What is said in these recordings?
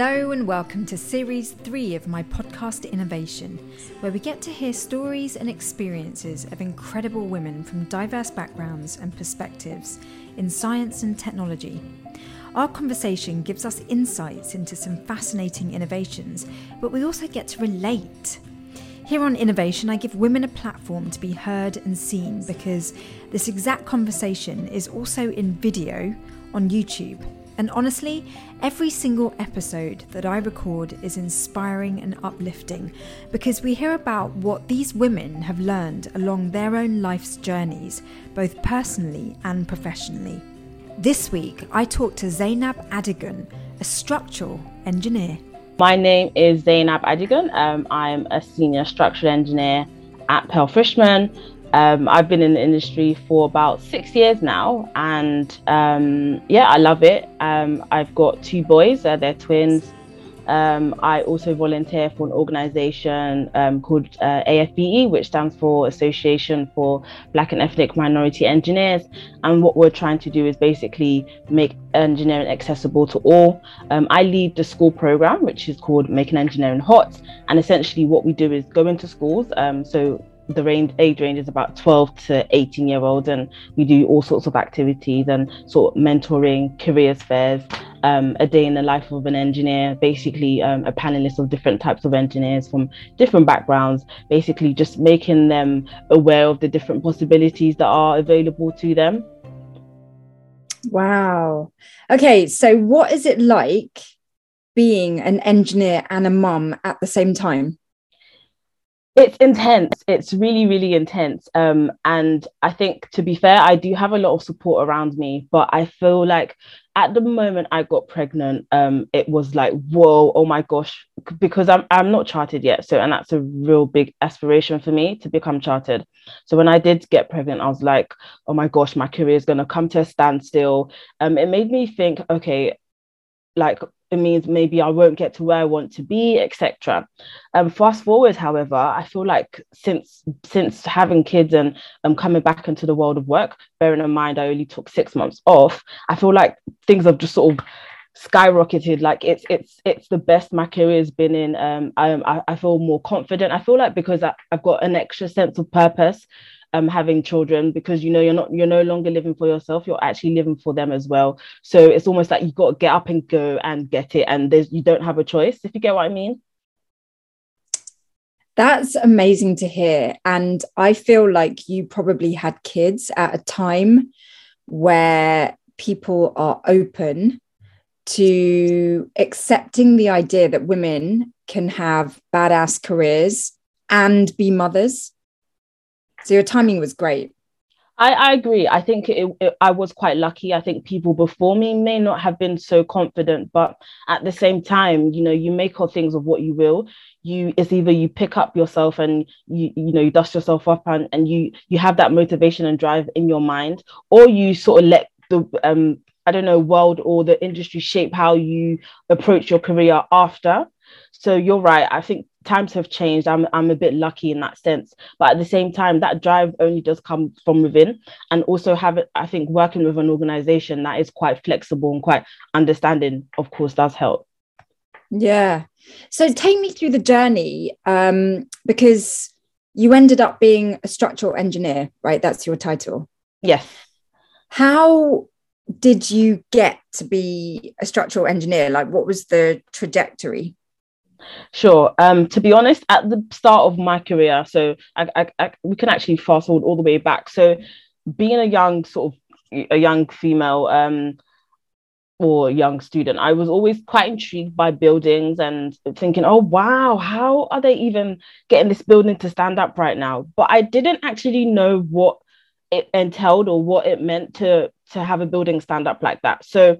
Hello, and welcome to series three of my podcast Innovation, where we get to hear stories and experiences of incredible women from diverse backgrounds and perspectives in science and technology. Our conversation gives us insights into some fascinating innovations, but we also get to relate. Here on Innovation, I give women a platform to be heard and seen because this exact conversation is also in video on YouTube. And honestly, every single episode that I record is inspiring and uplifting because we hear about what these women have learned along their own life's journeys, both personally and professionally. This week, I talked to Zainab Adigun, a structural engineer. My name is Zainab Adigun. Um, I'm a senior structural engineer at Pell Frischmann. Um, I've been in the industry for about six years now, and um, yeah, I love it. Um, I've got two boys, uh, they're twins. Um, I also volunteer for an organization um, called uh, AFBE, which stands for Association for Black and Ethnic Minority Engineers. And what we're trying to do is basically make engineering accessible to all. Um, I lead the school program, which is called Making Engineering Hot. And essentially, what we do is go into schools. so the range age range is about 12 to 18 year olds and we do all sorts of activities and sort of mentoring careers fairs um, a day in the life of an engineer basically um, a panelist of different types of engineers from different backgrounds basically just making them aware of the different possibilities that are available to them. Wow. Okay so what is it like being an engineer and a mum at the same time it's intense. It's really really intense. Um, and i think to be fair i do have a lot of support around me but i feel like at the moment i got pregnant um, it was like whoa oh my gosh because i'm i'm not chartered yet. So and that's a real big aspiration for me to become chartered so when i did get pregnant i was like oh my gosh my career is going to come to a standstill. Um, it made me think okay like it means maybe I won't get to where I want to be, etc. Um, fast forward, however, I feel like since since having kids and um, coming back into the world of work, bearing in mind I only took six months off, I feel like things have just sort of skyrocketed. Like it's it's it's the best my career has been in. Um I, I feel more confident. I feel like because I, i've got an extra sense of purpose um, having children because you know you're not you're no longer living for yourself you're actually living for them as well. So it's almost like you've got to get up and go and get it and there's you don't have a choice if you get what i mean. That's amazing to hear. And i feel like you probably had kids at a time where people are open to accepting the idea that women can have badass careers and be mothers so your timing was great. I, I agree. I think it, it, I was quite lucky. I think people before me may not have been so confident, but at the same time, you know, you make all things of what you will. You it's either you pick up yourself and you you know you dust yourself up and and you you have that motivation and drive in your mind, or you sort of let the um I don't know world or the industry shape how you approach your career after. So you're right. I think times have changed. I'm I'm a bit lucky in that sense, but at the same time, that drive only does come from within, and also have it. I think working with an organization that is quite flexible and quite understanding, of course, does help. Yeah. So take me through the journey, um, because you ended up being a structural engineer, right? That's your title. Yes. How did you get to be a structural engineer? Like, what was the trajectory? Sure. Um, to be honest, at the start of my career, so I, I, I, we can actually fast forward all the way back. So, being a young sort of a young female um, or young student, I was always quite intrigued by buildings and thinking, "Oh wow, how are they even getting this building to stand up right now?" But I didn't actually know what it entailed or what it meant to to have a building stand up like that. So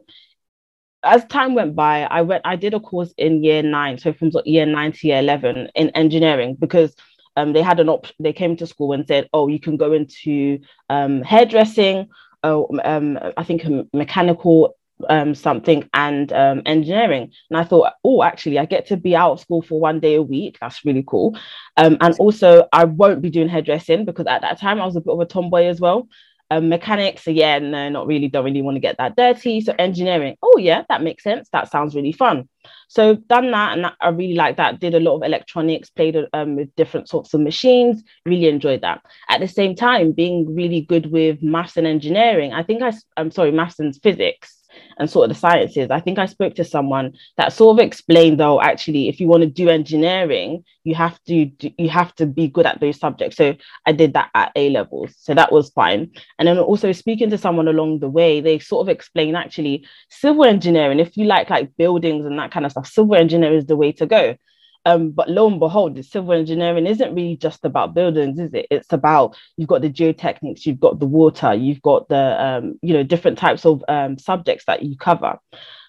as time went by, I went, I did a course in year nine, so from year nine to year 11 in engineering because um, they had an option, they came to school and said, oh, you can go into um, hairdressing, uh, um, I think mechanical um, something and um, engineering. And I thought, oh, actually, I get to be out of school for one day a week. That's really cool. Um, and also, I won't be doing hairdressing because at that time I was a bit of a tomboy as well. Um, mechanics, yeah, no, not really, don't really want to get that dirty. So engineering, oh yeah, that makes sense. That sounds really fun. So done that, and I really like that. Did a lot of electronics, played um, with different sorts of machines. Really enjoyed that. At the same time, being really good with maths and engineering. I think I, I'm sorry, maths and physics and sort of the sciences. I think I spoke to someone that sort of explained though actually if you want to do engineering, you have to do, you have to be good at those subjects. So I did that at A levels, so that was fine. And then also speaking to someone along the way, they sort of explain actually civil engineering. If you like like buildings and that kind of stuff, civil engineering is the way to go. Um, but lo and behold, the civil engineering isn't really just about buildings, is it? It's about you've got the geotechnics, you've got the water, you've got the um, you know different types of um, subjects that you cover.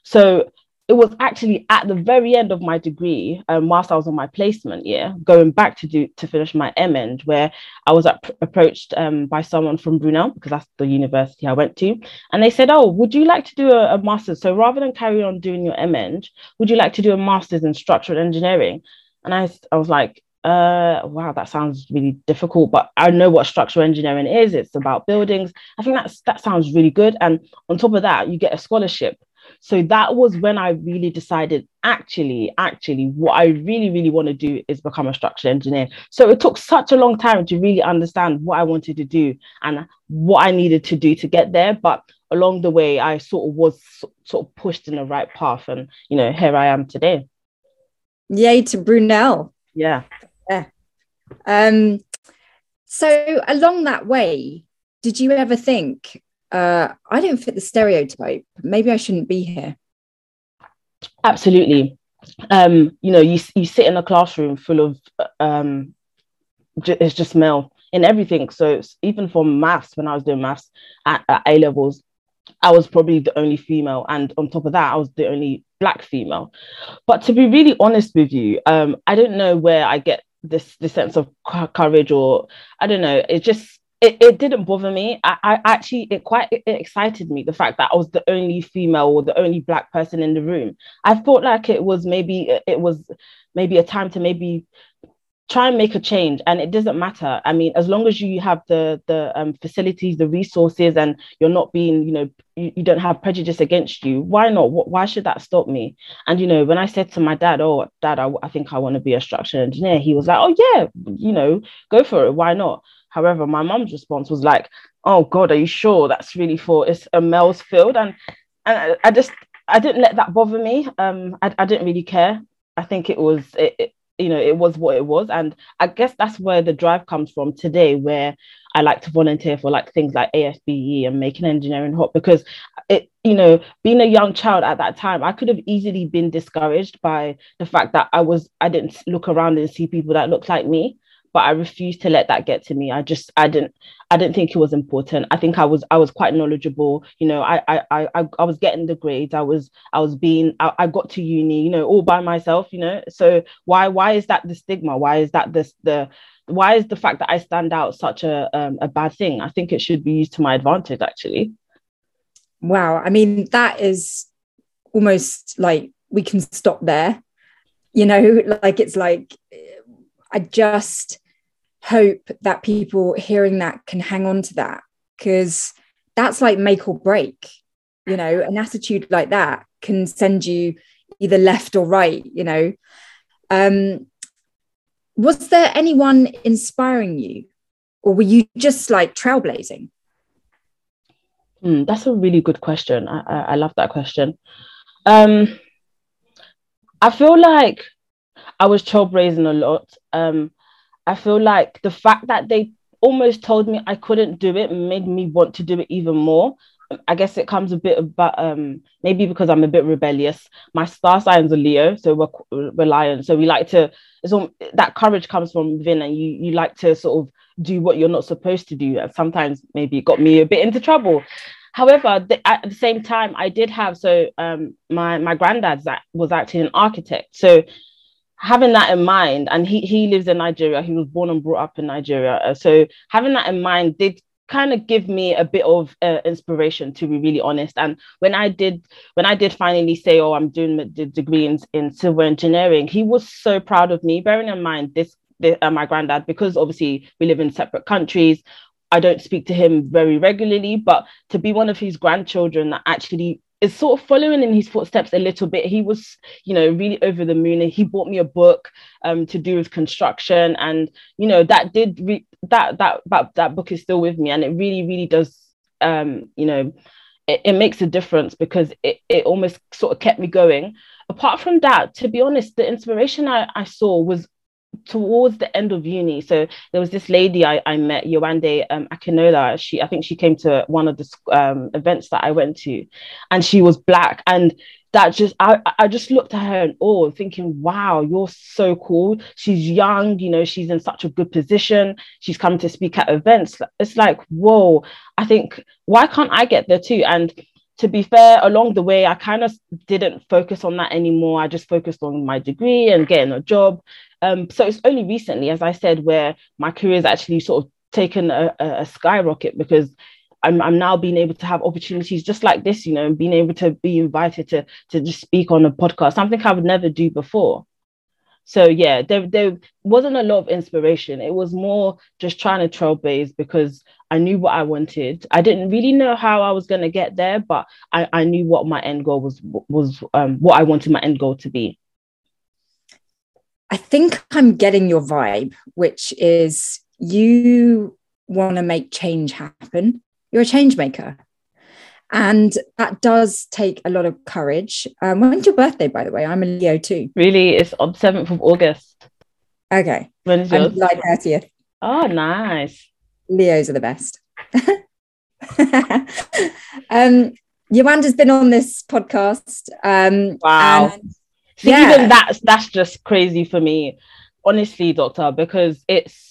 So it was actually at the very end of my degree, um, whilst I was on my placement year, going back to do to finish my MEng, where I was at, approached um, by someone from Brunel because that's the university I went to, and they said, "Oh, would you like to do a, a master's? So rather than carry on doing your MEng, would you like to do a master's in structural engineering?" And I, I was like, uh wow that sounds really difficult but i know what structural engineering is. It's about buildings. I think that's that sounds really good. And on top of that you get a scholarship so that was when I really decided actually, actually, what I really, really want to do is become a structural engineer. So it took such a long time to really understand what I wanted to do and what I needed to do to get there. But along the way, I sort of was sort of pushed in the right path. And, you know, here I am today. Yay to Brunel. Yeah. Yeah. Um, so along that way, did you ever think uh, I don't fit the stereotype. Maybe I shouldn't be here. Absolutely. Um, you know, you you sit in a classroom full of um, j- it's just male in everything. So even for maths, when I was doing maths at, at A levels, I was probably the only female, and on top of that, I was the only black female. But to be really honest with you, um, I don't know where I get this this sense of courage, or I don't know. It just it, it didn't bother me. I, I actually it quite it excited me the fact that I was the only female or the only black person in the room. I felt like it was maybe it was maybe a time to maybe try and make a change and it doesn't matter i mean as long as you have the the um, facilities the resources and you're not being you know you, you don't have prejudice against you why not why should that stop me and you know when i said to my dad oh dad i, I think i want to be a structural engineer he was like oh yeah you know go for it why not However, my mom's response was like, "Oh God, are you sure that's really for it's a male's field?" And and I, I just I didn't let that bother me. Um, I, I didn't really care. I think it was it, it, you know it was what it was, and I guess that's where the drive comes from today, where I like to volunteer for like things like AFBE and making engineering hot because it you know being a young child at that time I could have easily been discouraged by the fact that I was I didn't look around and see people that looked like me but I refused to let that get to me. I just I didn't I didn't think it was important. I think I was I was quite knowledgeable. You know, I I I I was getting the grades. I was I was being I, I got to uni. You know, all by myself. You know, so why why is that the stigma? Why is that this the why is the fact that I stand out such a um, a bad thing? I think it should be used to my advantage. Actually. Wow. I mean, that is almost like we can stop there. You know, like it's like I just hope that people hearing that can hang on to that because that's like make or break. You know, an attitude like that can send you either left or right, you know. Um, was there anyone inspiring you, or were you just like trailblazing? Mm, that's a really good question. I, I, I love that question. Um, I feel like I was trailblazing a lot. Um, I feel like the fact that they almost told me I couldn't do it made me want to do it even more. I guess it comes a bit about um, maybe because I'm a bit rebellious. My star sign's a Leo, so we're, we're. So we like to. It's all, that courage comes from within, and you you like to sort of do what you're not supposed to do. And sometimes maybe it got me a bit into trouble. However, the, at the same time, I did have so um, my my granddad was actually an architect, so having that in mind, and he he lives in Nigeria. He was born and brought up in Nigeria. Uh, so having that in mind did kind of give me a bit of uh, inspiration to be really honest and when i did when i did finally say oh i'm doing the degree in, in civil engineering he was so proud of me bearing in mind this, this uh, my granddad because obviously we live in separate countries I don't speak to him very regularly, but to be one of his grandchildren that actually is sort of following in his footsteps a little bit. He was, you know, really over the moon. He bought me a book um, to do with construction, and you know that did re- that that that that book is still with me, and it really really does, um, you know, it, it makes a difference because it it almost sort of kept me going. Apart from that, to be honest, the inspiration I, I saw was towards the end of uni so there was this lady i, I met Yewande um, akinola. She i think she came to one of the um, events that i went to and she was black and that just I, I just looked at her in awe thinking wow you're so cool. She's young you know she's in such a good position. She's come to speak at events. It's like whoa i think why can't i get there too? And to be fair, along the way, I kind of didn't focus on that anymore. I just focused on my degree and getting a job. Um, so it's only recently, as I said, where my career has actually sort of taken a, a, skyrocket because I'm, I'm now being able to have opportunities just like this, you know, and being able to be invited to to just speak on a podcast, something I would never do before. So yeah, there, there wasn't a lot of inspiration. It was more just trying to trailblaze because I knew what I wanted. I didn't really know how I was going to get there, but I, I knew what my end goal was was um, what I wanted my end goal to be. I think I'm getting your vibe, which is you want to make change happen. You're a change maker. And that does take a lot of courage. Um, when's your birthday, by the way? I'm a Leo too. Really? It's on 7th of August. Okay. When's yours? I'm July 30th. Oh, nice. Leos are the best. um, Yewande's been on this podcast. Um, wow. And, See, yeah. even that's that's just crazy for me, honestly, doctor, because it's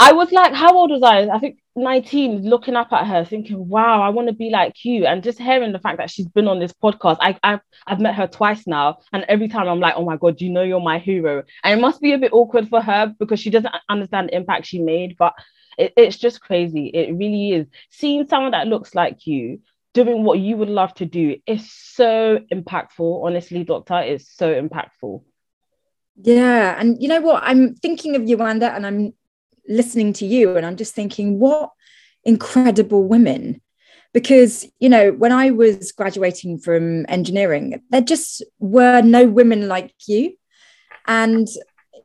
I was like, how old was I? I think 19, looking up at her, thinking, wow, I want to be like you. And just hearing the fact that she's been on this podcast, I, I've, I've met her twice now. And every time I'm like, oh my God, you know, you're my hero. And it must be a bit awkward for her because she doesn't understand the impact she made. But it, it's just crazy. It really is. Seeing someone that looks like you doing what you would love to do is so impactful. Honestly, Doctor, it's so impactful. Yeah. And you know what? I'm thinking of Yewande and I'm listening to you and I'm just thinking, what incredible women. Because, you know, when I was graduating from engineering, there just were no women like you. And,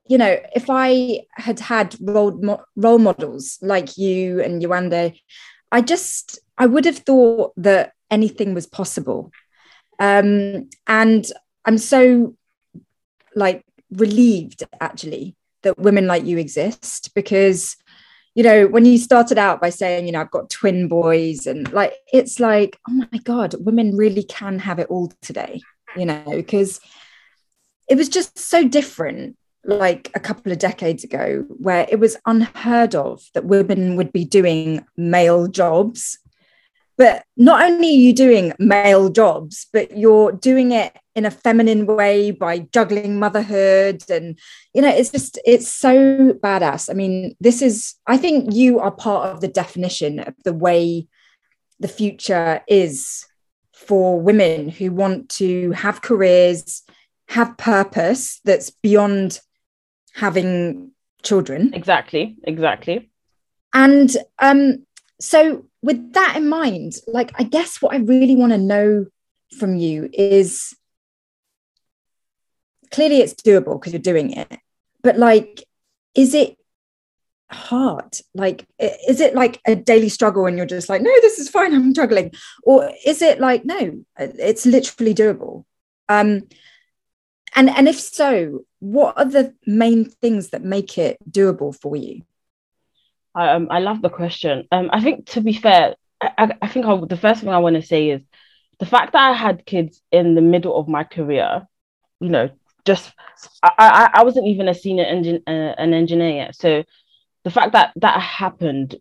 you know, if I had had role, role models like you and Yewande, I just, I would have thought that anything was possible. Um, and I'm so like relieved actually that women like you exist because you know when you started out by saying you know i've got twin boys and like it's like oh my god women really can have it all today you know because it was just so different like a couple of decades ago where it was unheard of that women would be doing male jobs. But not only are you doing male jobs but you're doing it in a feminine way by juggling motherhood and you know it's just it's so badass. I mean this is i think you are part of the definition of the way the future is for women who want to have careers have purpose that's beyond having children. Exactly exactly. And um so with that in mind like i guess what i really want to know from you is clearly it's doable because you're doing it but like is it hard? Like is it like a daily struggle and you're just like no this is fine i'm juggling or is it like no it's literally doable? Um and and if so what are the main things that make it doable for you? Um, I love the question. Um, I think to be fair, I, I think I, the first thing I want to say is the fact that I had kids in the middle of my career, you know, just I, I, wasn't even a senior engine uh, an engineer yet. So the fact that that happened,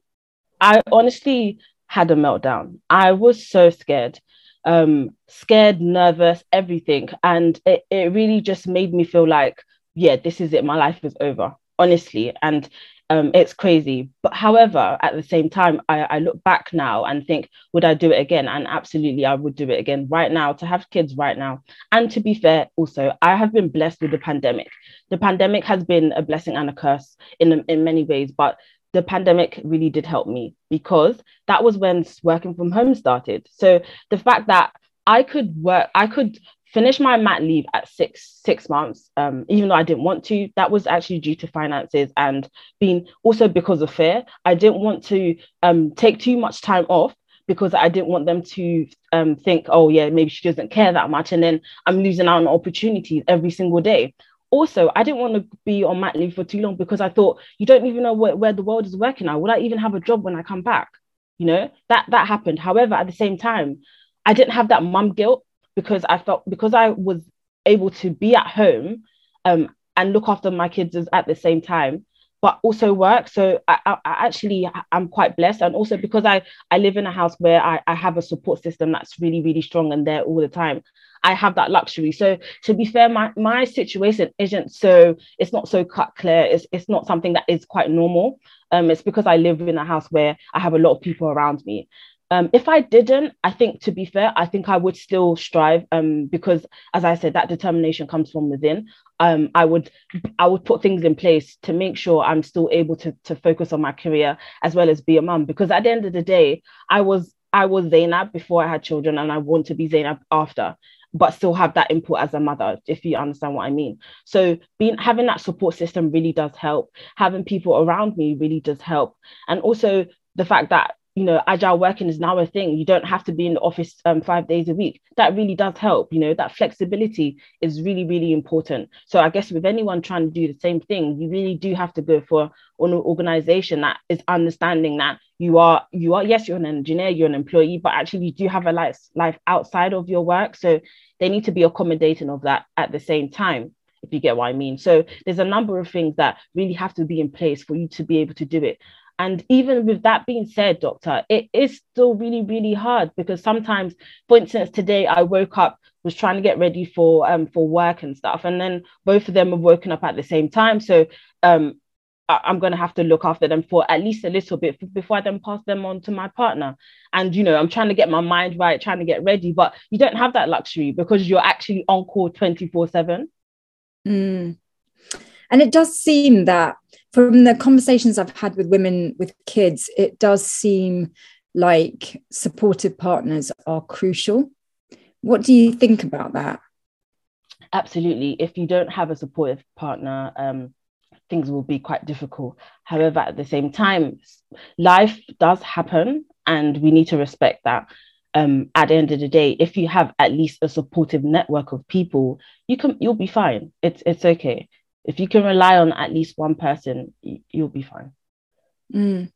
I honestly had a meltdown. I was so scared, um, scared, nervous, everything, and it, it really just made me feel like, yeah, this is it. My life is over, honestly. And um, it's crazy. But however, at the same time, I, I look back now and think, would I do it again? And absolutely, I would do it again right now to have kids right now. And to be fair, also, I have been blessed with the pandemic. The pandemic has been a blessing and a curse in, in many ways, but the pandemic really did help me because that was when working from home started. So the fact that I could work, I could finish my mat leave at six six months, um, even though I didn't want to. That was actually due to finances and being also because of fear. I didn't want to um, take too much time off because I didn't want them to um, think, oh yeah, maybe she doesn't care that much, and then I'm losing out on opportunities every single day. Also, I didn't want to be on mat leave for too long because I thought you don't even know where, where the world is working now. Will I even have a job when I come back? You know that that happened. However, at the same time, I didn't have that mum guilt because I felt because I was able to be at home um, and look after my kids at the same time but also work. So I, I, actually i'm quite blessed. And also because i i live in a house where I, I have a support system that's really really strong and there all the time i have that luxury. So to be fair my, my situation isn't so it's not so cut clear. It's, it's not something that is quite normal. Um it's because i live in a house where i have a lot of people around me um, if I didn't, I think to be fair, I think I would still strive um, because, as I said, that determination comes from within. Um, I would I would put things in place to make sure I'm still able to to focus on my career as well as be a mum. Because at the end of the day, I was I was Zainab before I had children, and I want to be Zainab after but still have that input as a mother if you understand what i mean so being having that support system really does help having people around me really does help and also the fact that you know agile working is now a thing you don't have to be in the office um, five days a week that really does help you know that flexibility is really really important so i guess with anyone trying to do the same thing you really do have to go for an organization that is understanding that you are you are yes you're an engineer you're an employee but actually you do have a life life outside of your work so they need to be accommodating of that at the same time if you get what I mean. So there's a number of things that really have to be in place for you to be able to do it. And even with that being said, doctor, it is still really, really hard because sometimes, for instance, today I woke up, was trying to get ready for um for work and stuff, and then both of them have woken up at the same time. So um I'm going to have to look after them for at least a little bit before I then pass them on to my partner. And, you know, I'm trying to get my mind right, trying to get ready, but you don't have that luxury because you're actually on call 24 7. Mm. And it does seem that from the conversations I've had with women with kids, it does seem like supportive partners are crucial. What do you think about that? Absolutely. If you don't have a supportive partner, um, things will be quite difficult. However, at the same time, life does happen and we need to respect that. Um, at the end of the day, if you have at least a supportive network of people, you can you'll be fine. It's it's okay if you can rely on at least one person, you'll be fine. Mm.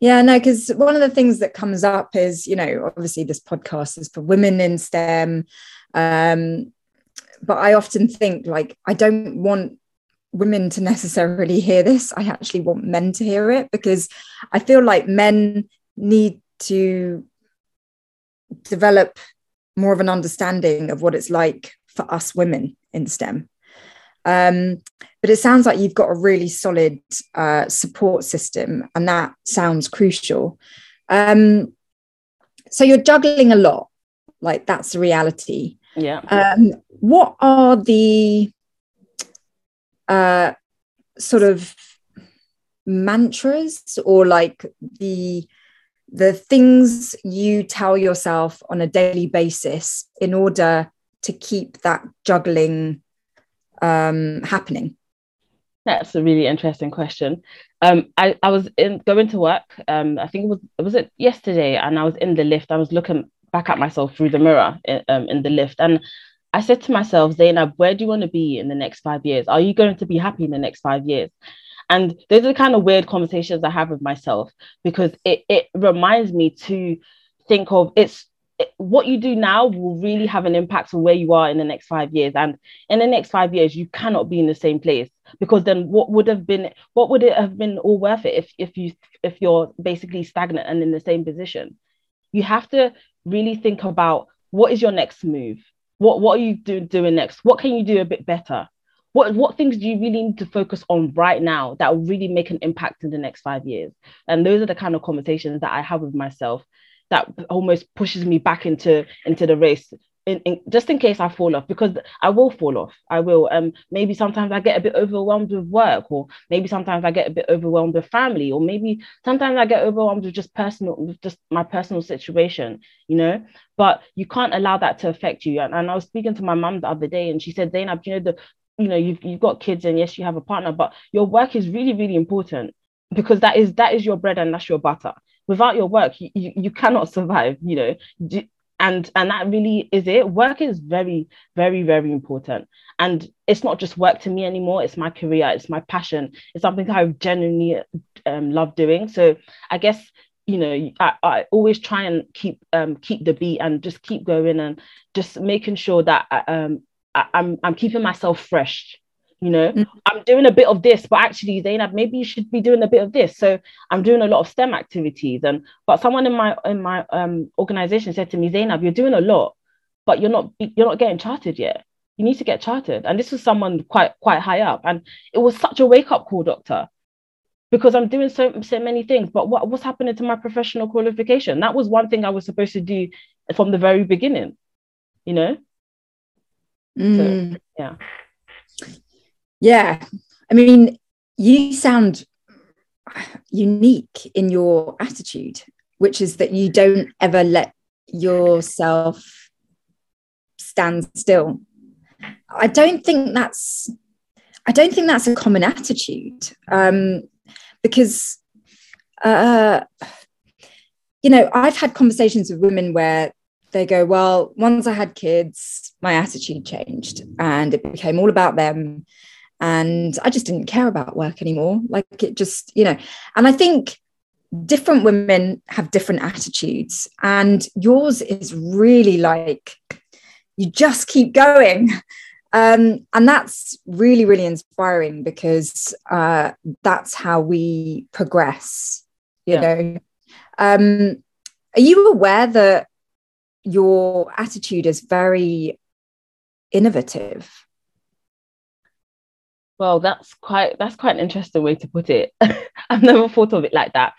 Yeah, no, because one of the things that comes up is, you know, obviously this podcast is for women in STEM. Um, but I often think like I don't want women to necessarily hear this. I actually want men to hear it because I feel like men need to develop more of an understanding of what it's like for us women in STEM. Um, but it sounds like you've got a really solid uh, support system, and that sounds crucial. Um, so you're juggling a lot, like that's the reality. Yeah. Um, what are the uh, sort of mantras or like the the things you tell yourself on a daily basis in order to keep that juggling um, happening? That's a really interesting question. Um, I, I was in going to work. Um, I think it was was it yesterday, and I was in the lift. I was looking back at myself through the mirror in, um, in the lift, and I said to myself, Zainab, where do you want to be in the next five years? Are you going to be happy in the next five years? And those are the kind of weird conversations I have with myself because it it reminds me to think of it's what you do now will really have an impact on where you are in the next five years. And in the next five years you cannot be in the same place because then what would have been what would it have been all worth it if if you if you're basically stagnant and in the same position? You have to really think about what is your next move? What what are you do, doing next? What can you do a bit better? What what things do you really need to focus on right now that will really make an impact in the next five years? And those are the kind of conversations that i have with myself that almost pushes me back into into the race in, in, just in case I fall off because I will fall off. I will. Um, maybe sometimes I get a bit overwhelmed with work, or maybe sometimes I get a bit overwhelmed with family, or maybe sometimes I get overwhelmed with just personal, with just my personal situation, you know. But you can't allow that to affect you. And, and I was speaking to my mum the other day, and she said, Zainab, you know the, you know, you've you've got kids, and yes, you have a partner, but your work is really really important because that is that is your bread and that's your butter without your work you, you, you cannot survive you know. And and that really is it. Work is very very very important. And it's not just work to me anymore. It's my career. It's my passion. It's something i genuinely um, love doing. So i guess you know I, I always try and keep um keep the beat and just keep going and just making sure that I, uh, um I, I'm I'm keeping myself fresh you know? Mm. i'm doing a bit of this but actually zainab maybe you should be doing a bit of this. So i'm doing a lot of stem activities and but someone in my in my um organization said to me zainab you're doing a lot but you're not you're not getting chartered yet. You need to get chartered and this was someone quite quite high up and it was such a wake up call doctor because i'm doing so so many things. But what, what's happening to my professional qualification? That was one thing i was supposed to do from the very beginning you know? Mm. so, yeah yeah. I mean, you sound unique in your attitude, which is that you don't ever let yourself stand still. I don't think that's I don't think that's a common attitude um, because uh, you know I've had conversations with women where they go, well, once I had kids, my attitude changed and it became all about them and I just didn't care about work anymore. Like it just, you know, and I think different women have different attitudes, and yours is really like you just keep going. Um, and that's really, really inspiring because uh, that's how we progress, you yeah. know. Um, are you aware that your attitude is very innovative? Well, that's quite that's quite an interesting way to put it. I've never thought of it like that.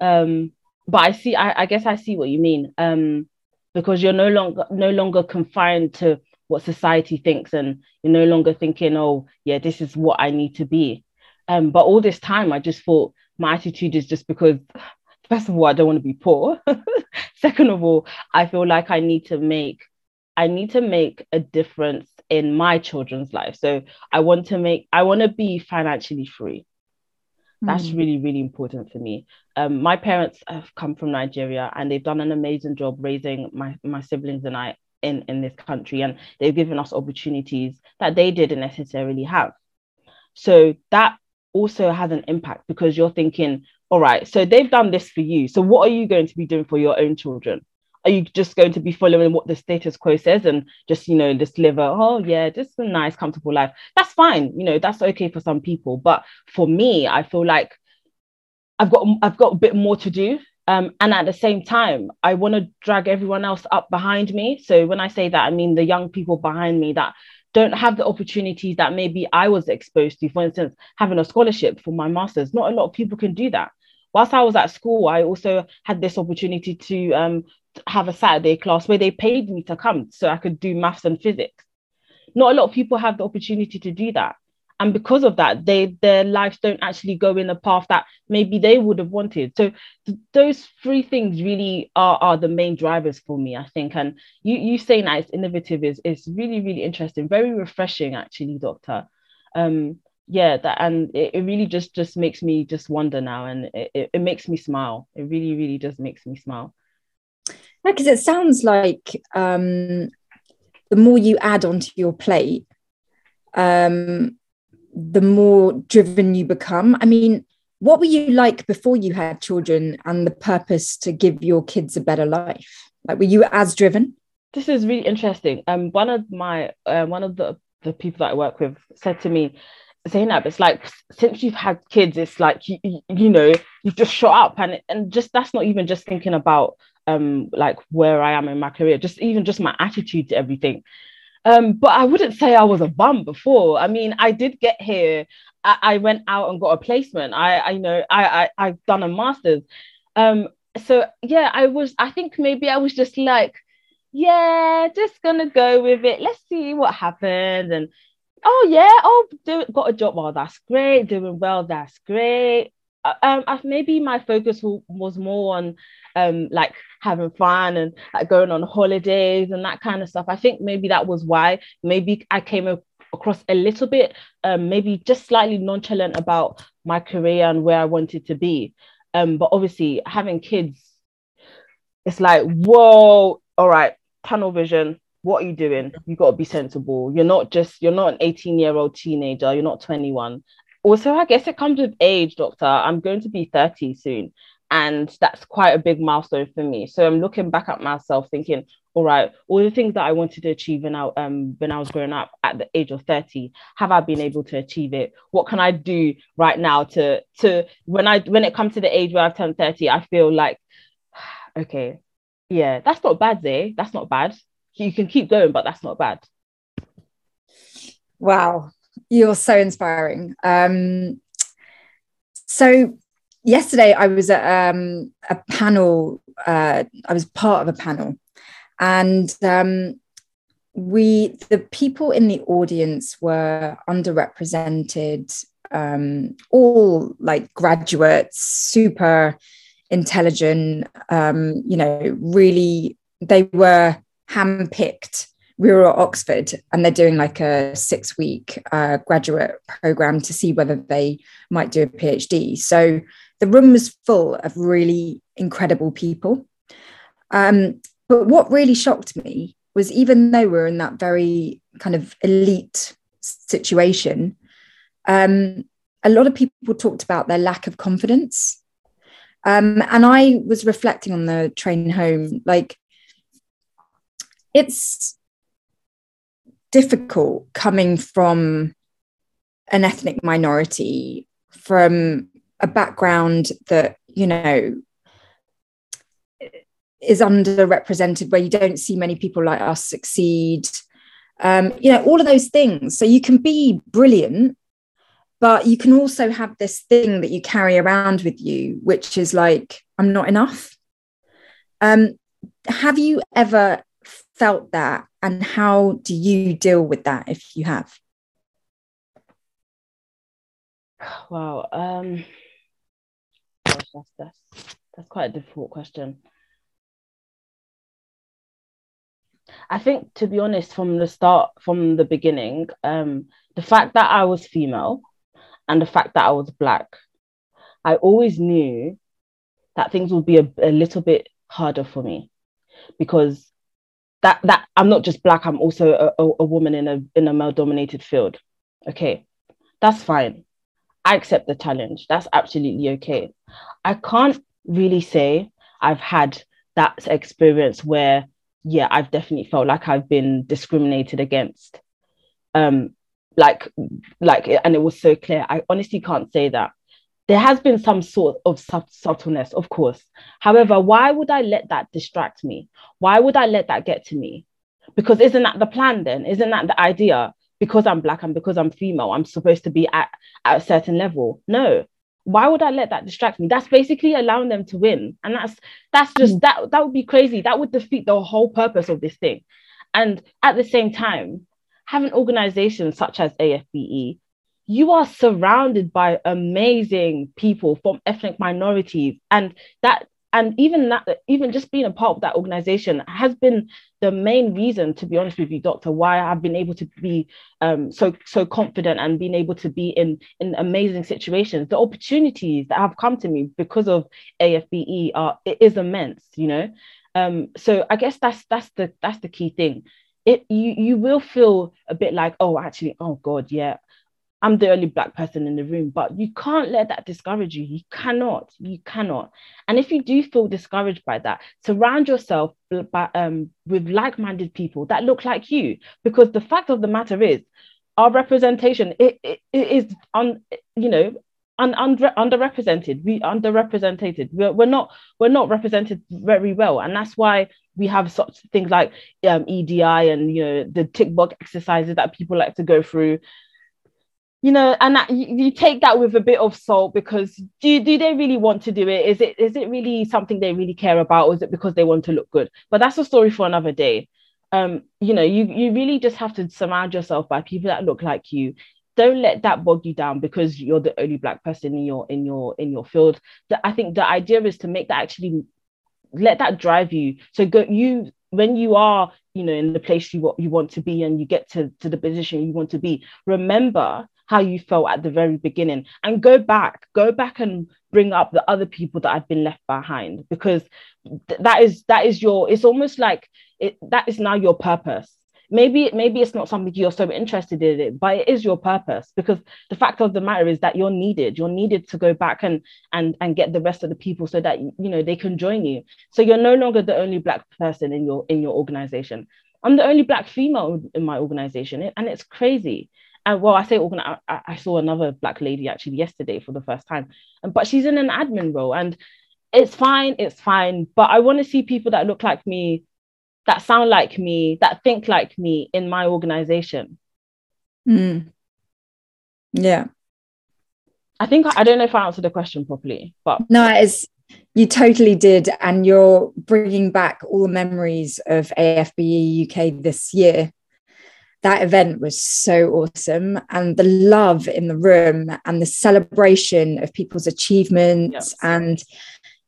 Um, but I see. I, I guess I see what you mean. Um, because you're no longer no longer confined to what society thinks, and you're no longer thinking, "Oh, yeah, this is what I need to be." Um, but all this time, I just thought my attitude is just because, first of all, I don't want to be poor. Second of all, I feel like I need to make I need to make a difference in my children's life. So I want to make, I want to be financially free. That's mm. really, really important for me. Um, my parents have come from Nigeria and they've done an amazing job raising my, my siblings and I in, in this country. And they've given us opportunities that they didn't necessarily have. So that also has an impact because you're thinking, all right, so they've done this for you. So what are you going to be doing for your own children? Are you just going to be following what the status quo says and just you know just live a oh yeah just a nice comfortable life? That's fine you know that's okay for some people. But for me i feel like i've got i've got a bit more to do. Um, and at the same time i want to drag everyone else up behind me. So when i say that i mean the young people behind me that don't have the opportunities that maybe i was exposed to. For instance having a scholarship for my masters not a lot of people can do that. Whilst I was at school, I also had this opportunity to um, have a Saturday class where they paid me to come so I could do maths and physics. Not a lot of people have the opportunity to do that. And because of that, they their lives don't actually go in a path that maybe they would have wanted. So th- those three things really are, are the main drivers for me, I think. And you you saying that it's innovative is is really, really interesting, very refreshing actually, Doctor. Um, yeah, that and it, it really just just makes me just wonder now and it, it, it makes me smile. It really, really just makes me smile because it sounds like um, the more you add onto your plate, um, the more driven you become. I mean, what were you like before you had children and the purpose to give your kids a better life? Like, were you as driven? This is really interesting. Um, one of my uh, one of the the people that I work with said to me, Zainab, it's like since you've had kids, it's like you, you, you know you've just shot up, and and just that's not even just thinking about um like where I am in my career, just even just my attitude to everything. Um, but I wouldn't say I was a bum before. I mean, I did get here. I, I went out and got a placement. I, I you know, I, I I've done a master's. Um, so yeah, I was. I think maybe I was just like yeah, just gonna go with it. Let's see what happens. And oh yeah, oh do, got a job. Well, that's great. Doing well, that's great. Uh, um, I, maybe my focus was more on um like having fun and like going on holidays and that kind of stuff. I think maybe that was why maybe I came across a little bit um maybe just slightly nonchalant about my career and where I wanted to be. Um, but obviously having kids, it's like whoa, all right, tunnel vision. What are you doing? You got to be sensible. You're not just you're not an 18 year old teenager. You're not 21 also i guess it comes with age doctor i'm going to be 30 soon and that's quite a big milestone for me. So i'm looking back at myself thinking all right all the things that i wanted to achieve when i um when i was growing up at the age of 30 have i been able to achieve it? What can i do right now to to when i when it comes to the age where i've turned 30 i feel like okay yeah that's not bad Zay. that's not bad. You can keep going but that's not bad. Wow. You're so inspiring. Um, so yesterday I was at um, a panel. Uh, I was part of a panel, and um, we the people in the audience were underrepresented. Um, all like graduates, super intelligent. Um, you know, really, they were handpicked we were at Oxford and they're doing like a six week uh, graduate program to see whether they might do a PhD. So the room was full of really incredible people. Um, but what really shocked me was even though we're in that very kind of elite situation, um, a lot of people talked about their lack of confidence. Um, and I was reflecting on the train home, like it's difficult coming from an ethnic minority, from a background that, you know, is underrepresented, where you don't see many people like us succeed. Um, you know, all of those things. So you can be brilliant, but you can also have this thing that you carry around with you, which is like, I'm not enough. Um, have you ever felt that and how do you deal with that if you have wow um that's that's that's quite a difficult question I think to be honest from the start from the beginning um the fact that I was female and the fact that I was black I always knew that things would be a, a little bit harder for me because that that I'm not just black, I'm also a, a, a woman in a in a male dominated field. Okay, that's fine. I accept the challenge. That's absolutely okay. I can't really say I've had that experience where, yeah, I've definitely felt like I've been discriminated against. Um, like, like, and it was so clear. I honestly can't say that there has been some sort of subtleness, of course. However, why would I let that distract me? Why would I let that get to me? Because isn't that the plan then? Isn't that the idea? Because I'm black and because I'm female, I'm supposed to be at, at a certain level. No. Why would I let that distract me? That's basically allowing them to win. And that's that's just mm. that that would be crazy. That would defeat the whole purpose of this thing. And at the same time, having organizations such as AFBE you are surrounded by amazing people from ethnic minorities and that and even that even just being a part of that organization has been the main reason to be honest with you doctor why i've been able to be um, so so confident and being able to be in in amazing situations. The opportunities that have come to me because of afbe are it is immense you know? Um, so i guess that's that's the that's the key thing. It you you will feel a bit like oh actually oh god yeah I'm the only black person in the room, but you can't let that discourage you. You cannot, you cannot. And if you do feel discouraged by that, surround yourself by, um, with like-minded people that look like you. Because the fact of the matter is, our representation it, it, it is on, you know, un, under, underrepresented. We underrepresented. We're, we're not we're not represented very well, and that's why we have such things like um, EDI and you know the tick box exercises that people like to go through you know and that, you, you, take that with a bit of salt because do, do they really want to do it? Is it is it really something they really care about or is it because they want to look good? But that's a story for another day. Um you know you you really just have to surround yourself by people that look like you. Don't let that bog you down because you're the only black person in your in your in your field. That i think the idea is to make that actually let that drive you. So go you when you are you know in the place you, you want to be and you get to, to the position you want to be remember how you felt at the very beginning. And go back go back and bring up the other people that have been left behind because th- that is that is your it's almost like it that is now your purpose. Maybe maybe it's not something you're so interested in it but it is your purpose because the fact of the matter is that you're needed. You're needed to go back and and and get the rest of the people so that you know they can join you. So you're no longer the only black person in your in your organization. I'm the only black female in my organization and it's crazy and well i say I, I saw another black lady actually yesterday for the first time but she's in an admin role and it's fine it's fine but i want to see people that look like me that sound like me, that think like me in my organization. Mm. Yeah. I think I don't know if I answered the question properly, but no, it's you totally did, and you're bringing back all the memories of AFBE UK this year. That event was so awesome, and the love in the room, and the celebration of people's achievements, yes. and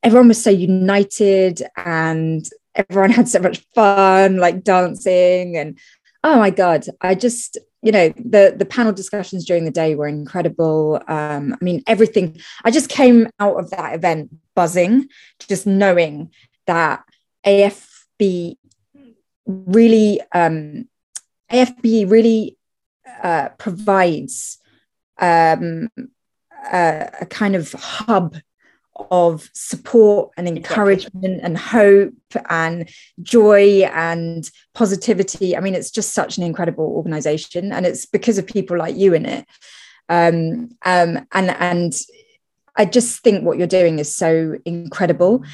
everyone was so united, and everyone had so much fun, like dancing and oh my god, I just you know the the panel discussions during the day were incredible. Um, I mean everything. I just came out of that event buzzing, just knowing that AFB really um, AFB really uh, provides um, a, a kind of hub of support and encouragement and hope and joy and positivity. I mean, it's just such an incredible organization, and it's because of people like you in it. Um, um, and and I just think what you're doing is so incredible.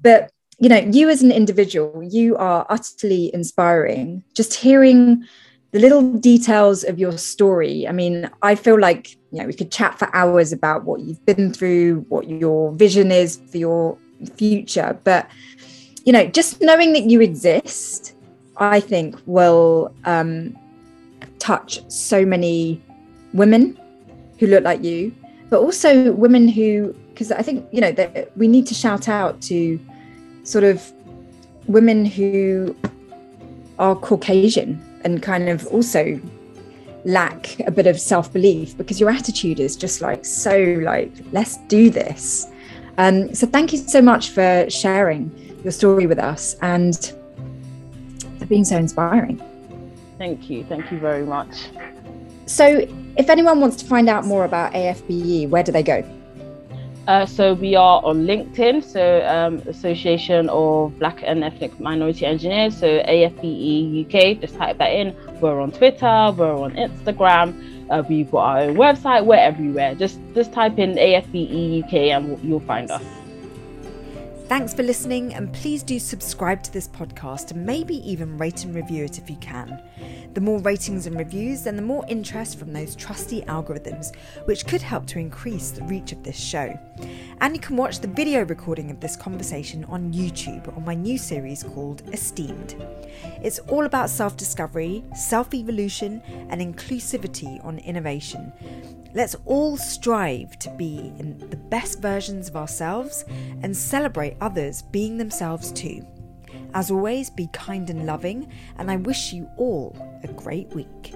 But you know, you as an individual, you are utterly inspiring. Just hearing the little details of your story. I mean, I feel like you know we could chat for hours about what you've been through, what your vision is for your future, but you know, just knowing that you exist, I think will um, touch so many women who look like you, but also women who, because I think you know that we need to shout out to sort of women who are Caucasian and kind of also lack a bit of self belief because your attitude is just like so like let's do this. Um, so thank you so much for sharing your story with us and for being so inspiring. Thank you. Thank you very much. So, if anyone wants to find out more about AFBE, where do they go? Uh, so we are on LinkedIn, so um, Association of Black and Ethnic Minority Engineers, so AFBE UK. Just type that in. We're on Twitter, we're on Instagram. Uh, we've got our own website. We're everywhere. Just just type in AFBE UK and you'll find us. Thanks for listening, and please do subscribe to this podcast and maybe even rate and review it if you can. The more ratings and reviews, then the more interest from those trusty algorithms, which could help to increase the reach of this show. And you can watch the video recording of this conversation on YouTube on my new series called Esteemed. It's all about self discovery, self evolution, and inclusivity on innovation. Let's all strive to be the best versions of ourselves and celebrate others being themselves too. As always, be kind and loving, and I wish you all a great week.